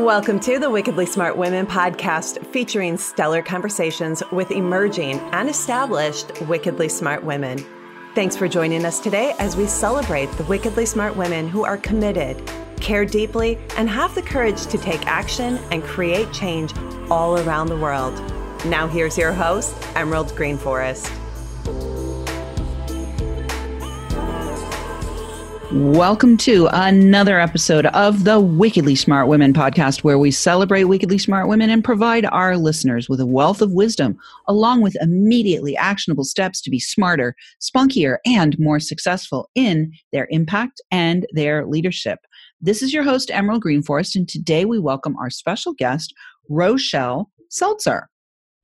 Welcome to the Wickedly Smart Women podcast featuring stellar conversations with emerging and established wickedly smart women. Thanks for joining us today as we celebrate the wickedly smart women who are committed, care deeply, and have the courage to take action and create change all around the world. Now, here's your host, Emerald Greenforest. Welcome to another episode of the Wickedly Smart Women podcast, where we celebrate wickedly smart women and provide our listeners with a wealth of wisdom, along with immediately actionable steps to be smarter, spunkier, and more successful in their impact and their leadership. This is your host, Emerald Greenforest, and today we welcome our special guest, Rochelle Seltzer.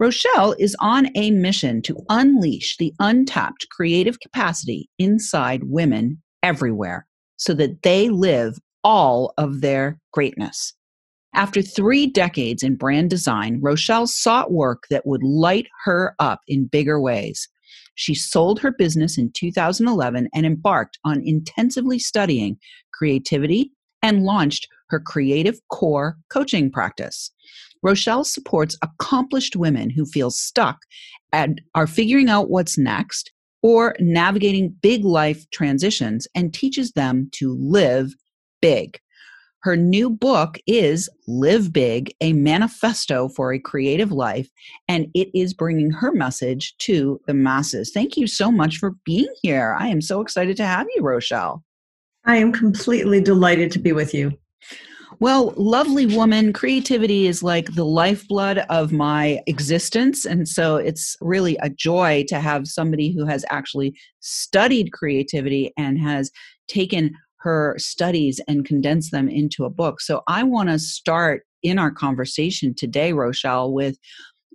Rochelle is on a mission to unleash the untapped creative capacity inside women everywhere so that they live all of their greatness. After three decades in brand design, Rochelle sought work that would light her up in bigger ways. She sold her business in 2011 and embarked on intensively studying creativity and launched her Creative Core coaching practice. Rochelle supports accomplished women who feel stuck and are figuring out what's next or navigating big life transitions and teaches them to live big. Her new book is Live Big, a manifesto for a creative life, and it is bringing her message to the masses. Thank you so much for being here. I am so excited to have you, Rochelle. I am completely delighted to be with you. Well, lovely woman, creativity is like the lifeblood of my existence. And so it's really a joy to have somebody who has actually studied creativity and has taken her studies and condensed them into a book. So I want to start in our conversation today, Rochelle, with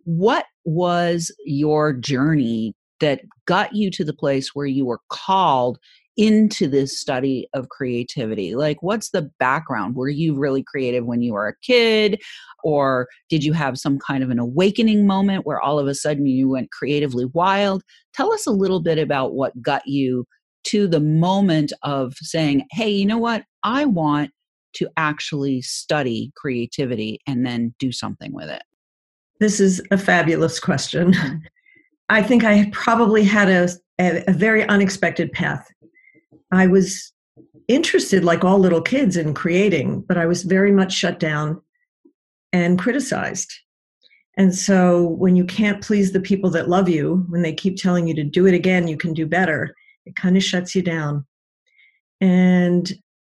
what was your journey that got you to the place where you were called into this study of creativity? Like, what's the background? Were you really creative when you were a kid? Or did you have some kind of an awakening moment where all of a sudden you went creatively wild? Tell us a little bit about what got you to the moment of saying, hey, you know what? I want to actually study creativity and then do something with it. This is a fabulous question. Mm-hmm. I think I probably had a, a, a very unexpected path. I was interested, like all little kids, in creating, but I was very much shut down and criticized. And so when you can't please the people that love you, when they keep telling you to do it again, you can do better, it kind of shuts you down. And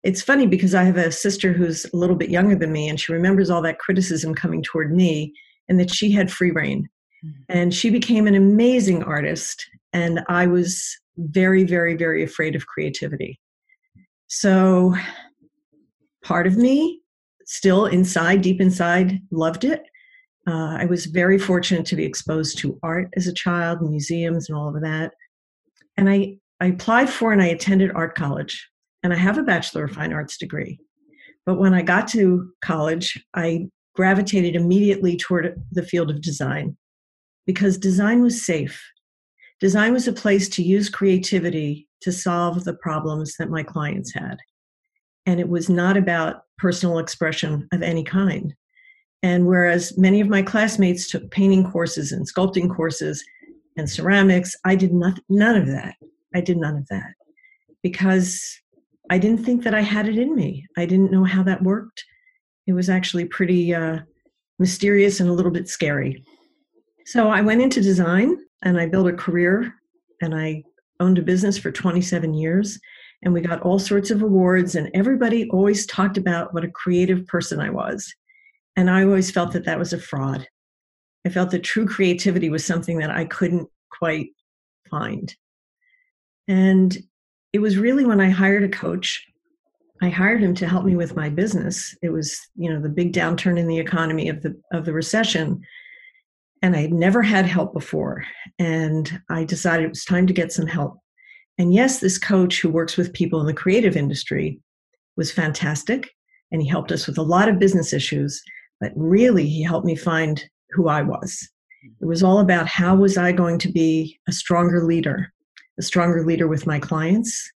it's funny because I have a sister who's a little bit younger than me, and she remembers all that criticism coming toward me, and that she had free reign. Mm-hmm. And she became an amazing artist, and I was very, very, very afraid of creativity. So part of me, still inside, deep inside, loved it. Uh, I was very fortunate to be exposed to art as a child, museums, and all of that. And I, I applied for and I attended art college, and I have a Bachelor of Fine Arts degree. But when I got to college, I gravitated immediately toward the field of design because design was safe. Design was a place to use creativity to solve the problems that my clients had. And it was not about personal expression of any kind. And whereas many of my classmates took painting courses and sculpting courses and ceramics, I did not, none of that. I did none of that because I didn't think that I had it in me. I didn't know how that worked. It was actually pretty uh, mysterious and a little bit scary. So I went into design and I built a career and I owned a business for 27 years and we got all sorts of awards and everybody always talked about what a creative person I was. And I always felt that that was a fraud. I felt that true creativity was something that I couldn't quite find. And it was really when I hired a coach I hired him to help me with my business. It was, you know, the big downturn in the economy of the of the recession and I had never had help before. And I decided it was time to get some help. And yes, this coach who works with people in the creative industry was fantastic. And he helped us with a lot of business issues. But really, he helped me find who I was. It was all about how was I going to be a stronger leader, a stronger leader with my clients,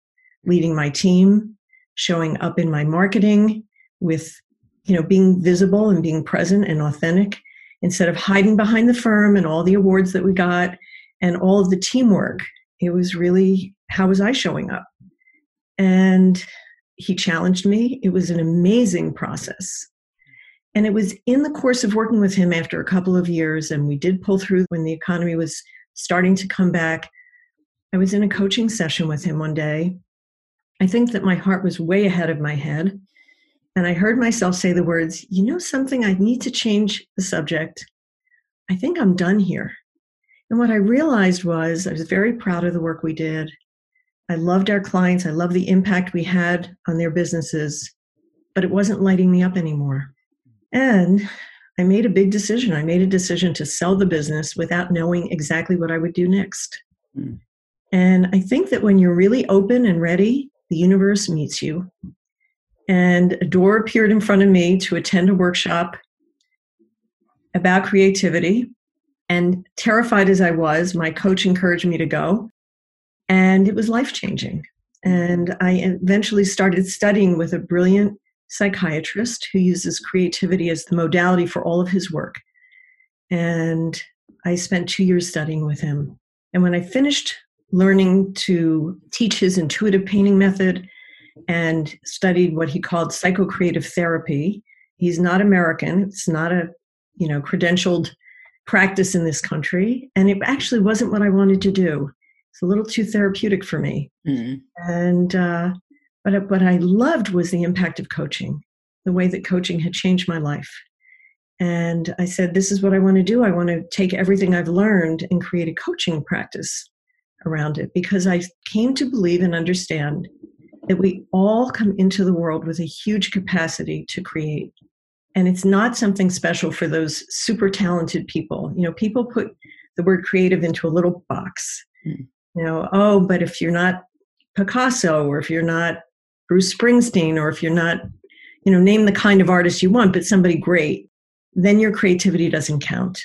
leading my team, showing up in my marketing with you know, being visible and being present and authentic instead of hiding behind the firm and all the awards that we got and all of the teamwork. It was really how was I showing up? And he challenged me. It was an amazing process. And it was in the course of working with him after a couple of years, and we did pull through when the economy was starting to come back. I was in a coaching session with him one day. I think that my heart was way ahead of my head. And I heard myself say the words, You know something? I need to change the subject. I think I'm done here. And what I realized was I was very proud of the work we did. I loved our clients. I loved the impact we had on their businesses, but it wasn't lighting me up anymore. And I made a big decision. I made a decision to sell the business without knowing exactly what I would do next. Mm. And I think that when you're really open and ready, the universe meets you. And a door appeared in front of me to attend a workshop about creativity. And terrified as I was, my coach encouraged me to go. And it was life changing. And I eventually started studying with a brilliant psychiatrist who uses creativity as the modality for all of his work. And I spent two years studying with him. And when I finished learning to teach his intuitive painting method and studied what he called psychocreative therapy, he's not American. It's not a you know credentialed practice in this country, and it actually wasn't what I wanted to do. It's a little too therapeutic for me. Mm-hmm. And uh, but what I loved was the impact of coaching, the way that coaching had changed my life. And I said, This is what I want to do. I want to take everything I've learned and create a coaching practice around it because I came to believe and understand that we all come into the world with a huge capacity to create. And it's not something special for those super talented people. You know, people put the word creative into a little box. Mm you know, oh, but if you're not Picasso or if you're not Bruce Springsteen or if you're not, you know, name the kind of artist you want, but somebody great, then your creativity doesn't count.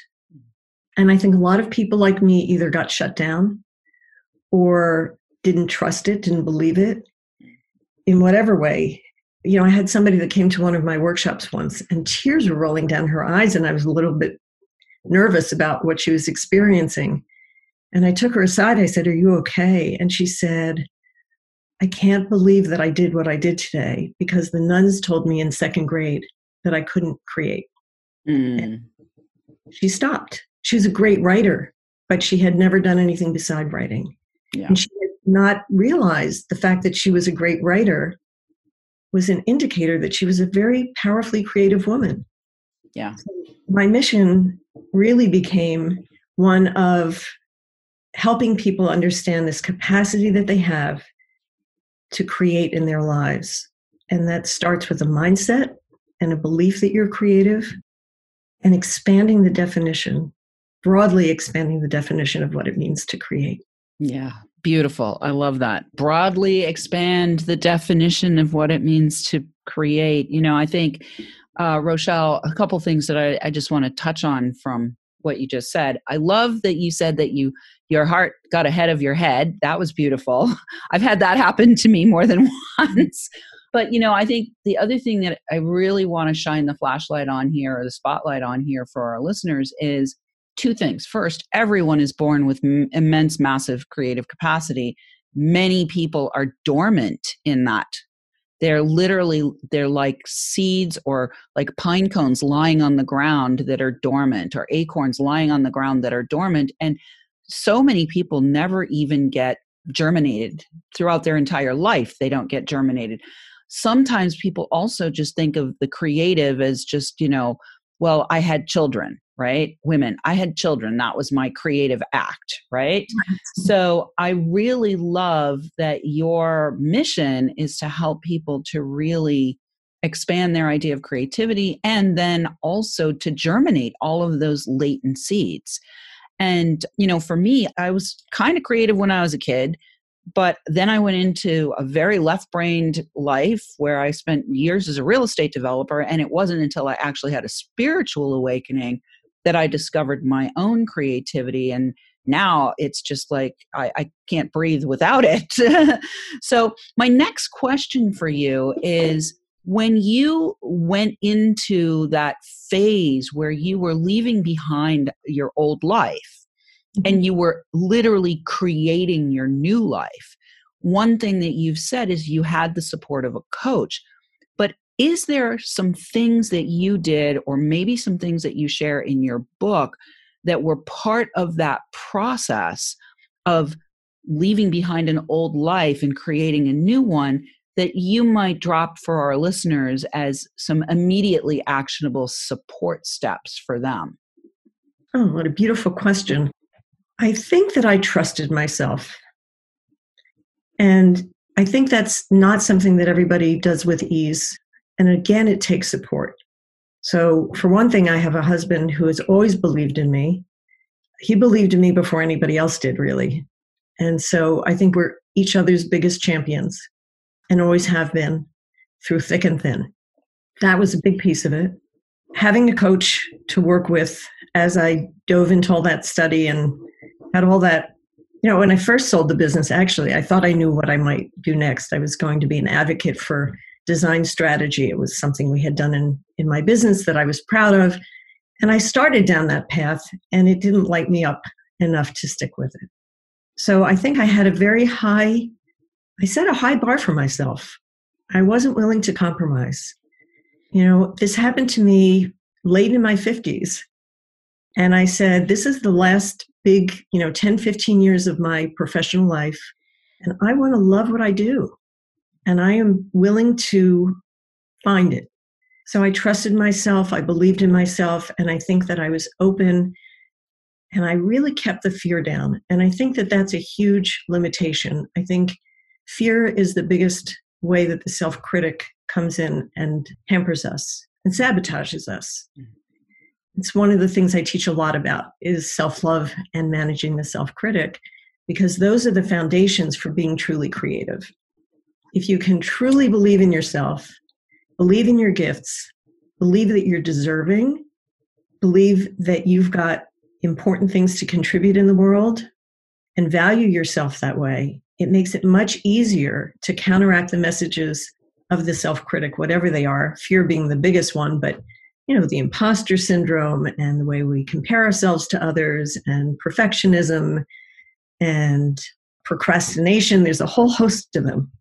And I think a lot of people like me either got shut down or didn't trust it, didn't believe it in whatever way. You know, I had somebody that came to one of my workshops once and tears were rolling down her eyes, and I was a little bit nervous about what she was experiencing. And I took her aside. I said, Are you okay? And she said, I can't believe that I did what I did today because the nuns told me in second grade that I couldn't create. Mm. She stopped. She was a great writer, but she had never done anything beside writing. Yeah. And she not realize the fact that she was a great writer was an indicator that she was a very powerfully creative woman. Yeah. So my mission really became one of helping people understand this capacity that they have to create in their lives. And that starts with a mindset and a belief that you're creative and expanding the definition, broadly expanding the definition of what it means to create. Yeah, beautiful. I love that. Broadly expand the definition of what it means to create. You know, I think, uh, Rochelle, a couple things that I, I just want to touch on from what you just said. I love that you said that you your heart got ahead of your head. That was beautiful. I've had that happen to me more than once. But you know, I think the other thing that I really want to shine the flashlight on here or the spotlight on here for our listeners is two things. First, everyone is born with m- immense massive creative capacity. Many people are dormant in that they're literally they're like seeds or like pine cones lying on the ground that are dormant or acorns lying on the ground that are dormant and so many people never even get germinated throughout their entire life they don't get germinated sometimes people also just think of the creative as just you know well i had children right? Women. I had children. That was my creative act, right? So I really love that your mission is to help people to really expand their idea of creativity and then also to germinate all of those latent seeds. And, you know, for me, I was kind of creative when I was a kid. But then I went into a very left brained life where I spent years as a real estate developer. And it wasn't until I actually had a spiritual awakening that I discovered my own creativity. And now it's just like I, I can't breathe without it. so, my next question for you is when you went into that phase where you were leaving behind your old life mm-hmm. and you were literally creating your new life, one thing that you've said is you had the support of a coach. Is there some things that you did, or maybe some things that you share in your book, that were part of that process of leaving behind an old life and creating a new one that you might drop for our listeners as some immediately actionable support steps for them? Oh, what a beautiful question. I think that I trusted myself. And I think that's not something that everybody does with ease. And again, it takes support. So, for one thing, I have a husband who has always believed in me. He believed in me before anybody else did, really. And so I think we're each other's biggest champions and always have been through thick and thin. That was a big piece of it. Having a coach to work with as I dove into all that study and had all that, you know, when I first sold the business, actually, I thought I knew what I might do next. I was going to be an advocate for design strategy. It was something we had done in, in my business that I was proud of. And I started down that path and it didn't light me up enough to stick with it. So I think I had a very high, I set a high bar for myself. I wasn't willing to compromise. You know, this happened to me late in my 50s. And I said, this is the last big, you know, 10, 15 years of my professional life. And I want to love what I do. And I am willing to find it. So I trusted myself. I believed in myself. And I think that I was open and I really kept the fear down. And I think that that's a huge limitation. I think fear is the biggest way that the self critic comes in and hampers us and sabotages us. Mm-hmm. It's one of the things I teach a lot about is self-love and managing the self-critic because those are the foundations for being truly creative. If you can truly believe in yourself, believe in your gifts, believe that you're deserving, believe that you've got important things to contribute in the world and value yourself that way, it makes it much easier to counteract the messages of the self critic, whatever they are, fear being the biggest one, but you know, the imposter syndrome and the way we compare ourselves to others and perfectionism and procrastination. There's a whole host of them.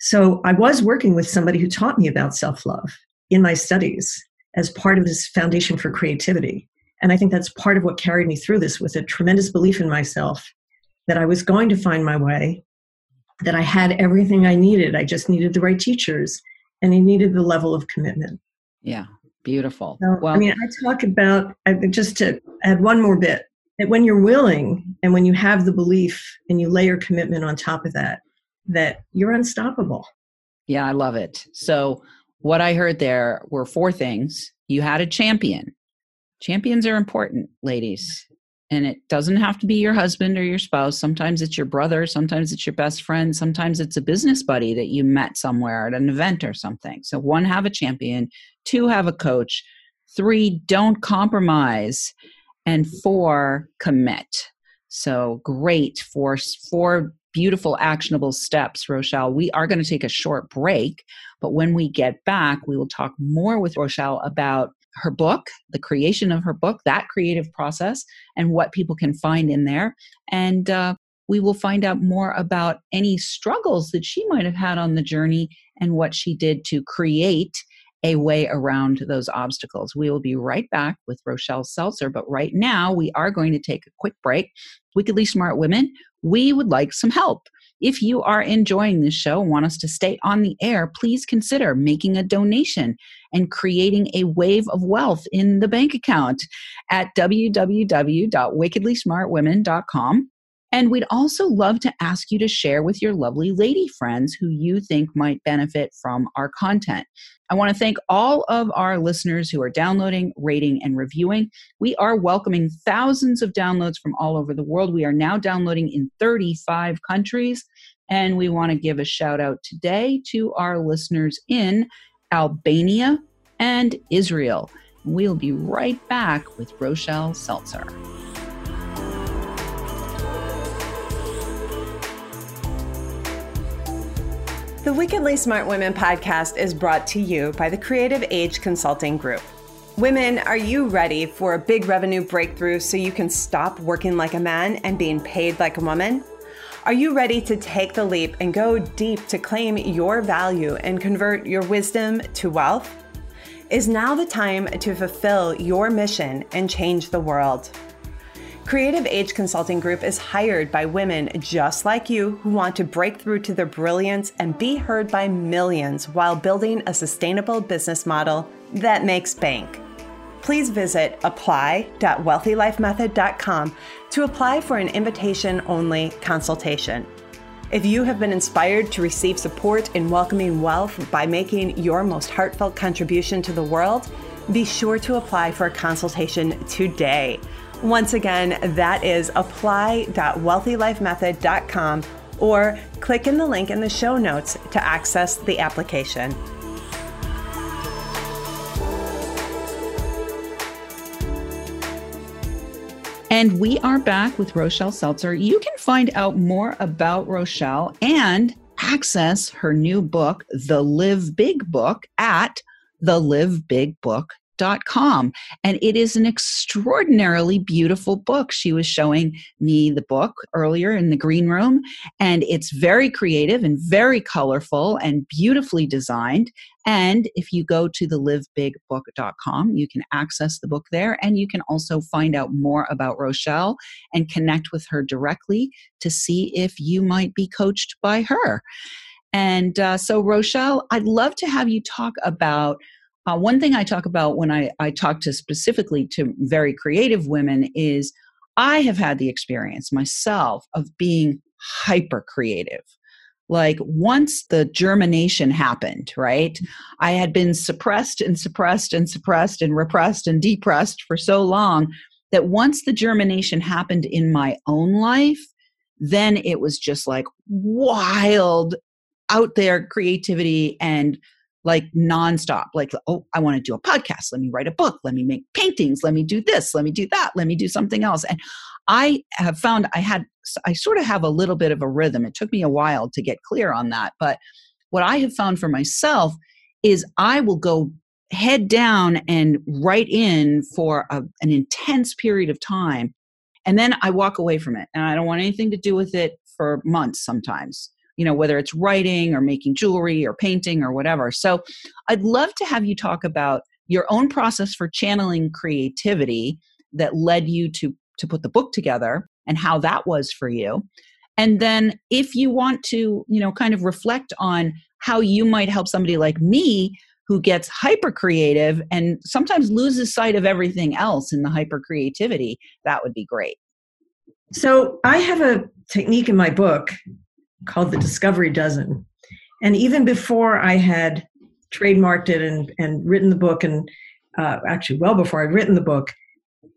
So I was working with somebody who taught me about self love in my studies as part of this foundation for creativity. And I think that's part of what carried me through this with a tremendous belief in myself that I was going to find my way, that I had everything I needed. I just needed the right teachers and I needed the level of commitment. Yeah, beautiful. So, well, I mean, I talk about, just to add one more bit, that when you're willing and when you have the belief and you layer commitment on top of that, that you're unstoppable. Yeah, I love it. So, what I heard there were four things. You had a champion, champions are important, ladies. And it doesn't have to be your husband or your spouse. Sometimes it's your brother. Sometimes it's your best friend. Sometimes it's a business buddy that you met somewhere at an event or something. So, one, have a champion. Two, have a coach. Three, don't compromise. And four, commit. So, great for four beautiful actionable steps, Rochelle. We are going to take a short break, but when we get back, we will talk more with Rochelle about her book, the creation of her book, that creative process, and what people can find in there. And uh, we will find out more about any struggles that she might have had on the journey and what she did to create a way around those obstacles. We will be right back with Rochelle Seltzer, but right now we are going to take a quick break. Wickedly Smart Women, we would like some help. If you are enjoying this show and want us to stay on the air, please consider making a donation and creating a wave of wealth in the bank account at www.wickedlysmartwomen.com. And we'd also love to ask you to share with your lovely lady friends who you think might benefit from our content. I want to thank all of our listeners who are downloading, rating, and reviewing. We are welcoming thousands of downloads from all over the world. We are now downloading in 35 countries. And we want to give a shout out today to our listeners in Albania and Israel. We'll be right back with Rochelle Seltzer. The Wickedly Smart Women podcast is brought to you by the Creative Age Consulting Group. Women, are you ready for a big revenue breakthrough so you can stop working like a man and being paid like a woman? Are you ready to take the leap and go deep to claim your value and convert your wisdom to wealth? Is now the time to fulfill your mission and change the world? Creative Age Consulting Group is hired by women just like you who want to break through to their brilliance and be heard by millions while building a sustainable business model that makes bank. Please visit apply.wealthylifemethod.com to apply for an invitation only consultation. If you have been inspired to receive support in welcoming wealth by making your most heartfelt contribution to the world, be sure to apply for a consultation today. Once again, that is apply.wealthylifemethod.com or click in the link in the show notes to access the application. And we are back with Rochelle Seltzer. You can find out more about Rochelle and access her new book, The Live Big Book, at thelivebigbook.com com. And it is an extraordinarily beautiful book. She was showing me the book earlier in the green room, and it's very creative and very colorful and beautifully designed. And if you go to the livebigbook.com, you can access the book there and you can also find out more about Rochelle and connect with her directly to see if you might be coached by her. And uh, so, Rochelle, I'd love to have you talk about uh, one thing I talk about when I, I talk to specifically to very creative women is I have had the experience myself of being hyper creative. Like once the germination happened, right? I had been suppressed and suppressed and suppressed and repressed and depressed for so long that once the germination happened in my own life, then it was just like wild out there creativity and like nonstop. Like, oh, I want to do a podcast. Let me write a book. Let me make paintings. Let me do this. Let me do that. Let me do something else. And I have found I had, I sort of have a little bit of a rhythm. It took me a while to get clear on that. But what I have found for myself is I will go head down and write in for a, an intense period of time. And then I walk away from it and I don't want anything to do with it for months sometimes you know, whether it's writing or making jewelry or painting or whatever. So I'd love to have you talk about your own process for channeling creativity that led you to to put the book together and how that was for you. And then if you want to, you know, kind of reflect on how you might help somebody like me who gets hyper creative and sometimes loses sight of everything else in the hyper creativity, that would be great. So, I have a technique in my book called the Discovery Dozen. And even before I had trademarked it and, and written the book, and uh, actually, well before I'd written the book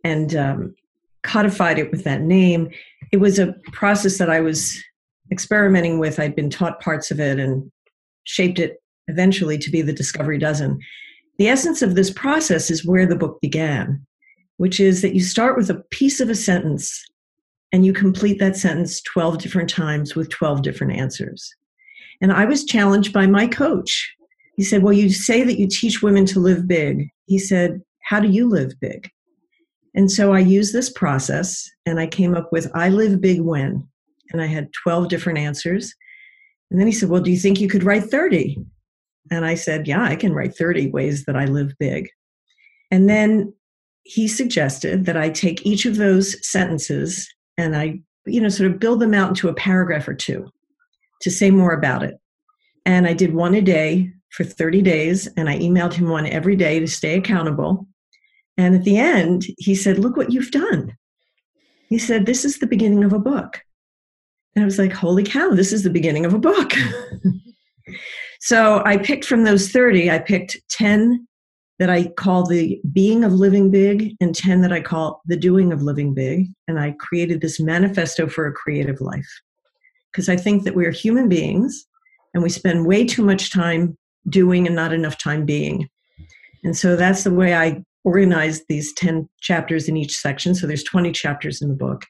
and um, codified it with that name, it was a process that I was experimenting with. I'd been taught parts of it and shaped it eventually to be the Discovery Dozen. The essence of this process is where the book began, which is that you start with a piece of a sentence and you complete that sentence 12 different times with 12 different answers. And I was challenged by my coach. He said, Well, you say that you teach women to live big. He said, How do you live big? And so I used this process and I came up with I live big when. And I had 12 different answers. And then he said, Well, do you think you could write 30? And I said, Yeah, I can write 30 ways that I live big. And then he suggested that I take each of those sentences and I, you know, sort of build them out into a paragraph or two to say more about it. And I did one a day for 30 days, and I emailed him one every day to stay accountable. And at the end, he said, Look what you've done. He said, This is the beginning of a book. And I was like, Holy cow, this is the beginning of a book. so I picked from those 30, I picked 10 that I call the being of living big and 10 that I call the doing of living big. And I created this manifesto for a creative life. Because I think that we're human beings and we spend way too much time doing and not enough time being. And so that's the way I organized these 10 chapters in each section. So there's 20 chapters in the book.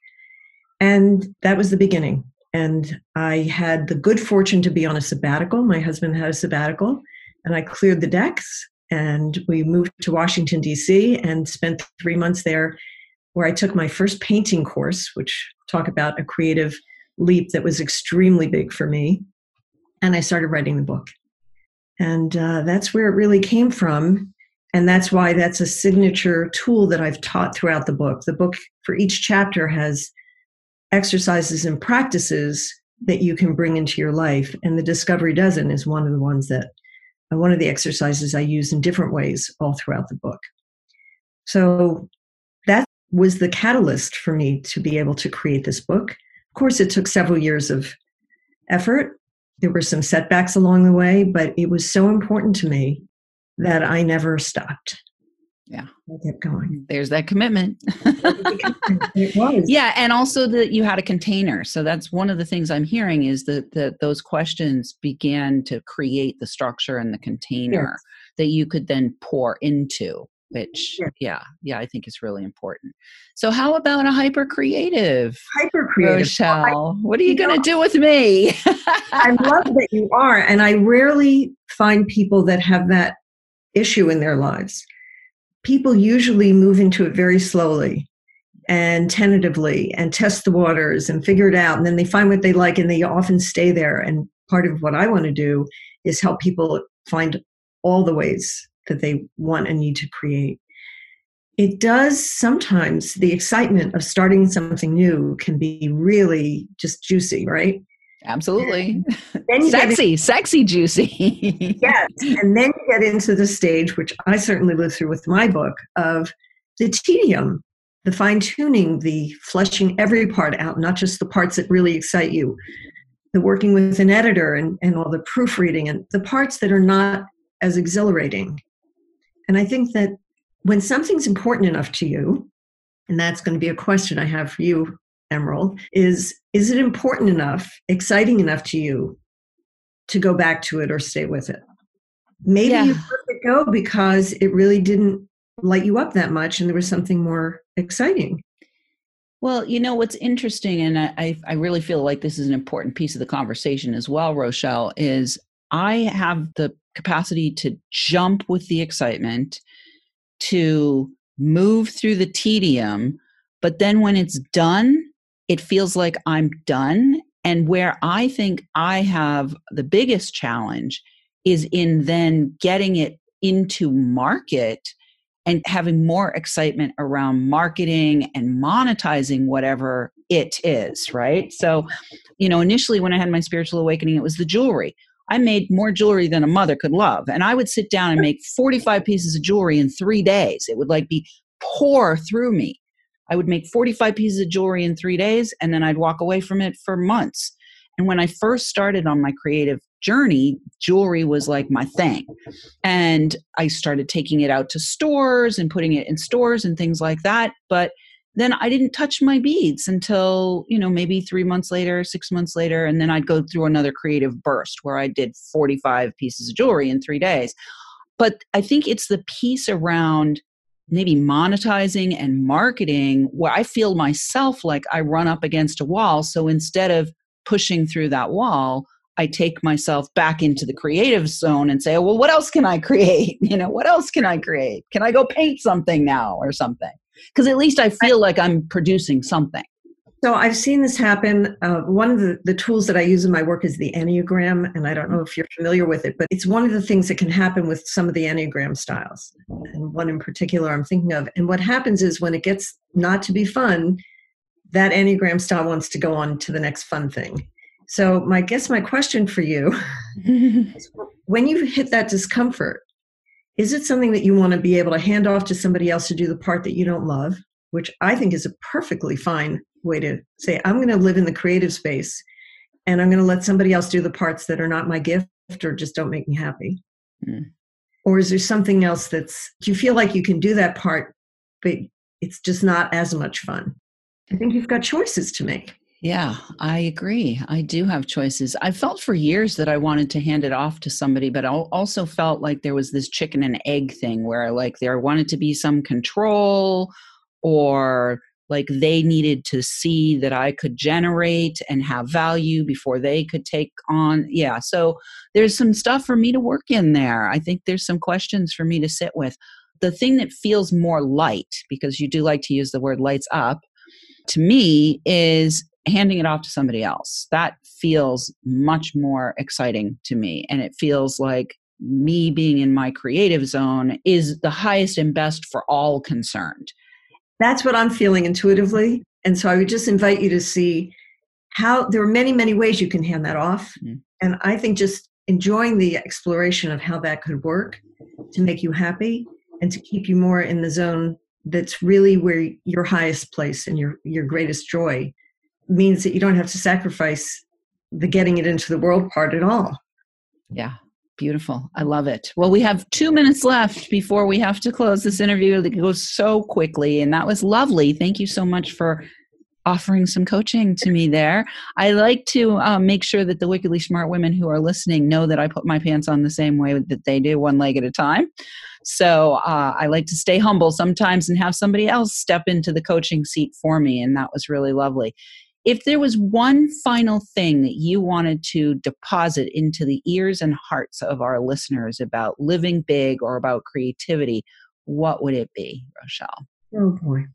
And that was the beginning. And I had the good fortune to be on a sabbatical. My husband had a sabbatical, and I cleared the decks and we moved to Washington, D.C., and spent three months there where I took my first painting course, which talk about a creative leap that was extremely big for me. And I started writing the book. And uh, that's where it really came from. And that's why that's a signature tool that I've taught throughout the book. The book for each chapter has exercises and practices that you can bring into your life. And the Discovery Dozen is one of the ones that, one of the exercises I use in different ways all throughout the book. So that was the catalyst for me to be able to create this book. Of course, it took several years of effort. There were some setbacks along the way, but it was so important to me that I never stopped. Yeah. I kept going. Mm, there's that commitment. it was. Yeah, and also that you had a container. So that's one of the things I'm hearing is that, that those questions began to create the structure and the container Yes. that you could then pour into, which Yes. yeah, yeah, I think is really important. So how about a hyper creative? Hyper creative. Rochelle, what are you you going to do with me? I love that you are. And I rarely find people that have that issue in their lives. People usually move into it very slowly and tentatively and test the waters and figure it out. And then they find what they like and they often stay there. And part of what I want to do is help people find all the ways that they want and need to create. It does sometimes, the excitement of starting something new can be really just juicy, right? Absolutely. Then sexy, sexy, juicy. yes and then you get into the stage which i certainly lived through with my book of the tedium the fine tuning the fleshing every part out not just the parts that really excite you the working with an editor and, and all the proofreading and the parts that are not as exhilarating and i think that when something's important enough to you and that's going to be a question i have for you emerald is is it important enough exciting enough to you to go back to it or stay with it. Maybe Yeah. you let it go because it really didn't light you up that much and there was something more exciting. Well, you know what's interesting, and I, I I really feel like this is an important piece of the conversation as well, Rochelle, is I have the capacity to jump with the excitement, to move through the tedium, but then when it's done, it feels like I'm done. And where I think I have the biggest challenge is in then getting it into market and having more excitement around marketing and monetizing whatever it is, right? So, you know, initially when I had my spiritual awakening, it was the jewelry. I made more jewelry than a mother could love. And I would sit down and make 45 pieces of jewelry in three days. It would like be pour through me. I would make 45 pieces of jewelry in three days and then I'd walk away from it for months. And when I first started on my creative journey, jewelry was like my thing. And I started taking it out to stores and putting it in stores and things like that. But then I didn't touch my beads until, you know, maybe three months later, six months later. And then I'd go through another creative burst where I did 45 pieces of jewelry in three days. But I think it's the piece around maybe monetizing and marketing where I feel myself like I run up against a wall. So instead of pushing through that wall, I take myself back into the creative zone and say, well, what else can I create? You know, what else can I create? Can I go paint something now or something? Because at least I feel like I'm producing something. So I've seen this happen. Uh, one of the, the tools that I use in my work is the Enneagram, and I don't know if you're familiar with it, but it's one of the things that can happen with some of the Enneagram styles, and one in particular I'm thinking of. And what happens is when it gets not to be fun, that Enneagram style wants to go on to the next fun thing. So my guess my question for you is when you hit that discomfort, is it something that you want to be able to hand off to somebody else to do the part that you don't love, which I think is a perfectly fine way to say, I'm going to live in the creative space and I'm going to let somebody else do the parts that are not my gift or just don't make me happy? Mm. Or is there something else that's, do you feel like you can do that part, but it's just not as much fun? I think you've got choices to make. Yeah, I agree. I do have choices. I felt for years that I wanted to hand it off to somebody, but I also felt like there was this chicken and egg thing where like there wanted to be some control or like they needed to see that I could generate and have value before they could take on. Yeah. So there's some stuff for me to work in there. I think there's some questions for me to sit with. The thing that feels more light, because you do like to use the word lights up, to me is handing it off to somebody else. That feels much more exciting to me. And it feels like me being in my creative zone is the highest and best for all concerned. That's what I'm feeling intuitively. And so I would just invite you to see how there are many, many ways you can hand that off. Mm-hmm. And I think just enjoying the exploration of how that could work to make you happy and to keep you more in the zone that's really where your highest place and your, your greatest joy means that you don't have to sacrifice the getting it into the world part at all. Yeah. Beautiful. I love it. Well, we have two minutes left before we have to close this interview. It goes so quickly, and that was lovely. Thank you so much for offering some coaching to me there. I like to um, make sure that the wickedly smart women who are listening know that I put my pants on the same way that they do, one leg at a time. So uh, I like to stay humble sometimes and have somebody else step into the coaching seat for me, and that was really lovely if there was one final thing that you wanted to deposit into the ears and hearts of our listeners about living big or about creativity, what would it be, Rochelle? Oh boy.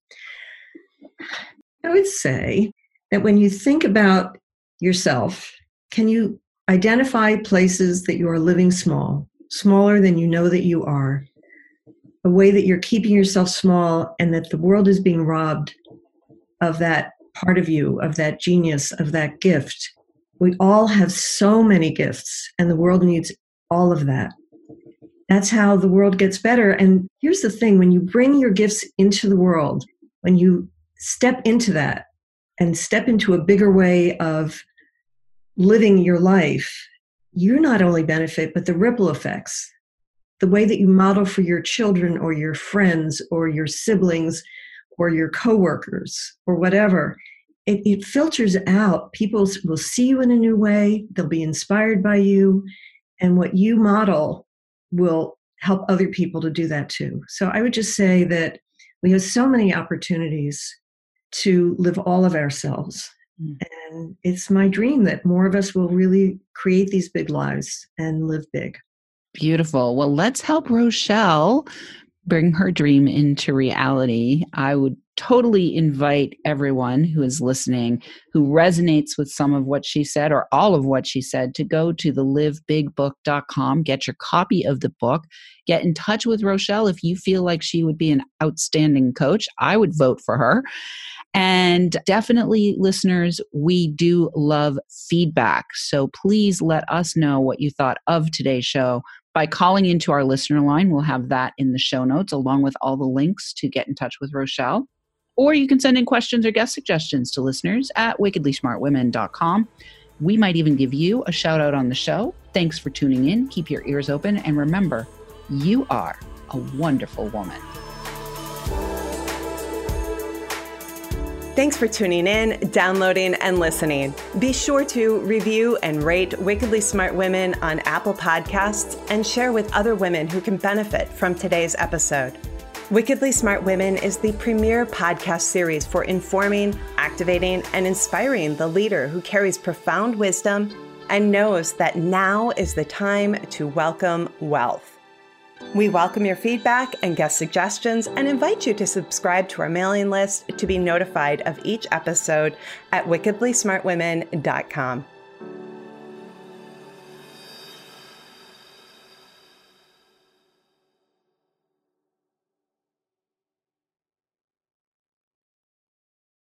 I would say that when you think about yourself, can you identify places that you are living small, smaller than you know that you are, a way that you're keeping yourself small and that the world is being robbed of that part of you, of that genius, of that gift. We all have so many gifts, and the world needs all of that. That's how the world gets better. And here's the thing when you bring your gifts into the world, when you step into that and step into a bigger way of living your life, you not only benefit, but the ripple effects, the way that you model for your children or your friends or your siblings or your coworkers or whatever it, it filters out. People will see you in a new way. They'll be inspired by you. And what you model will help other people to do that too. So i would just say that we have so many opportunities to live all of ourselves. Mm. and it's my dream that more of us will really create these big lives and live big. Beautiful. Well, let's help Rochelle bring her dream into reality, I would totally invite everyone who is listening who resonates with some of what she said or all of what she said to go to the livebigbook.com, get your copy of the book, get in touch with Rochelle if you feel like she would be an outstanding coach. I would vote for her. And definitely, listeners, we do love feedback. So please let us know what you thought of today's show by calling into our listener line. We'll have that in the show notes along with all the links to get in touch with Rochelle. Or you can send in questions or guest suggestions to listeners at wickedlysmartwomen.com. We might even give you a shout out on the show. Thanks for tuning in. Keep your ears open. And remember, you are a wonderful woman. Thanks for tuning in, downloading, and listening. Be sure to review and rate Wickedly Smart Women on Apple Podcasts and share with other women who can benefit from today's episode. Wickedly Smart Women is the premier podcast series for informing, activating, and inspiring the leader who carries profound wisdom and knows that now is the time to welcome wealth. We welcome your feedback and guest suggestions and invite you to subscribe to our mailing list to be notified of each episode at wickedlysmartwomen.com.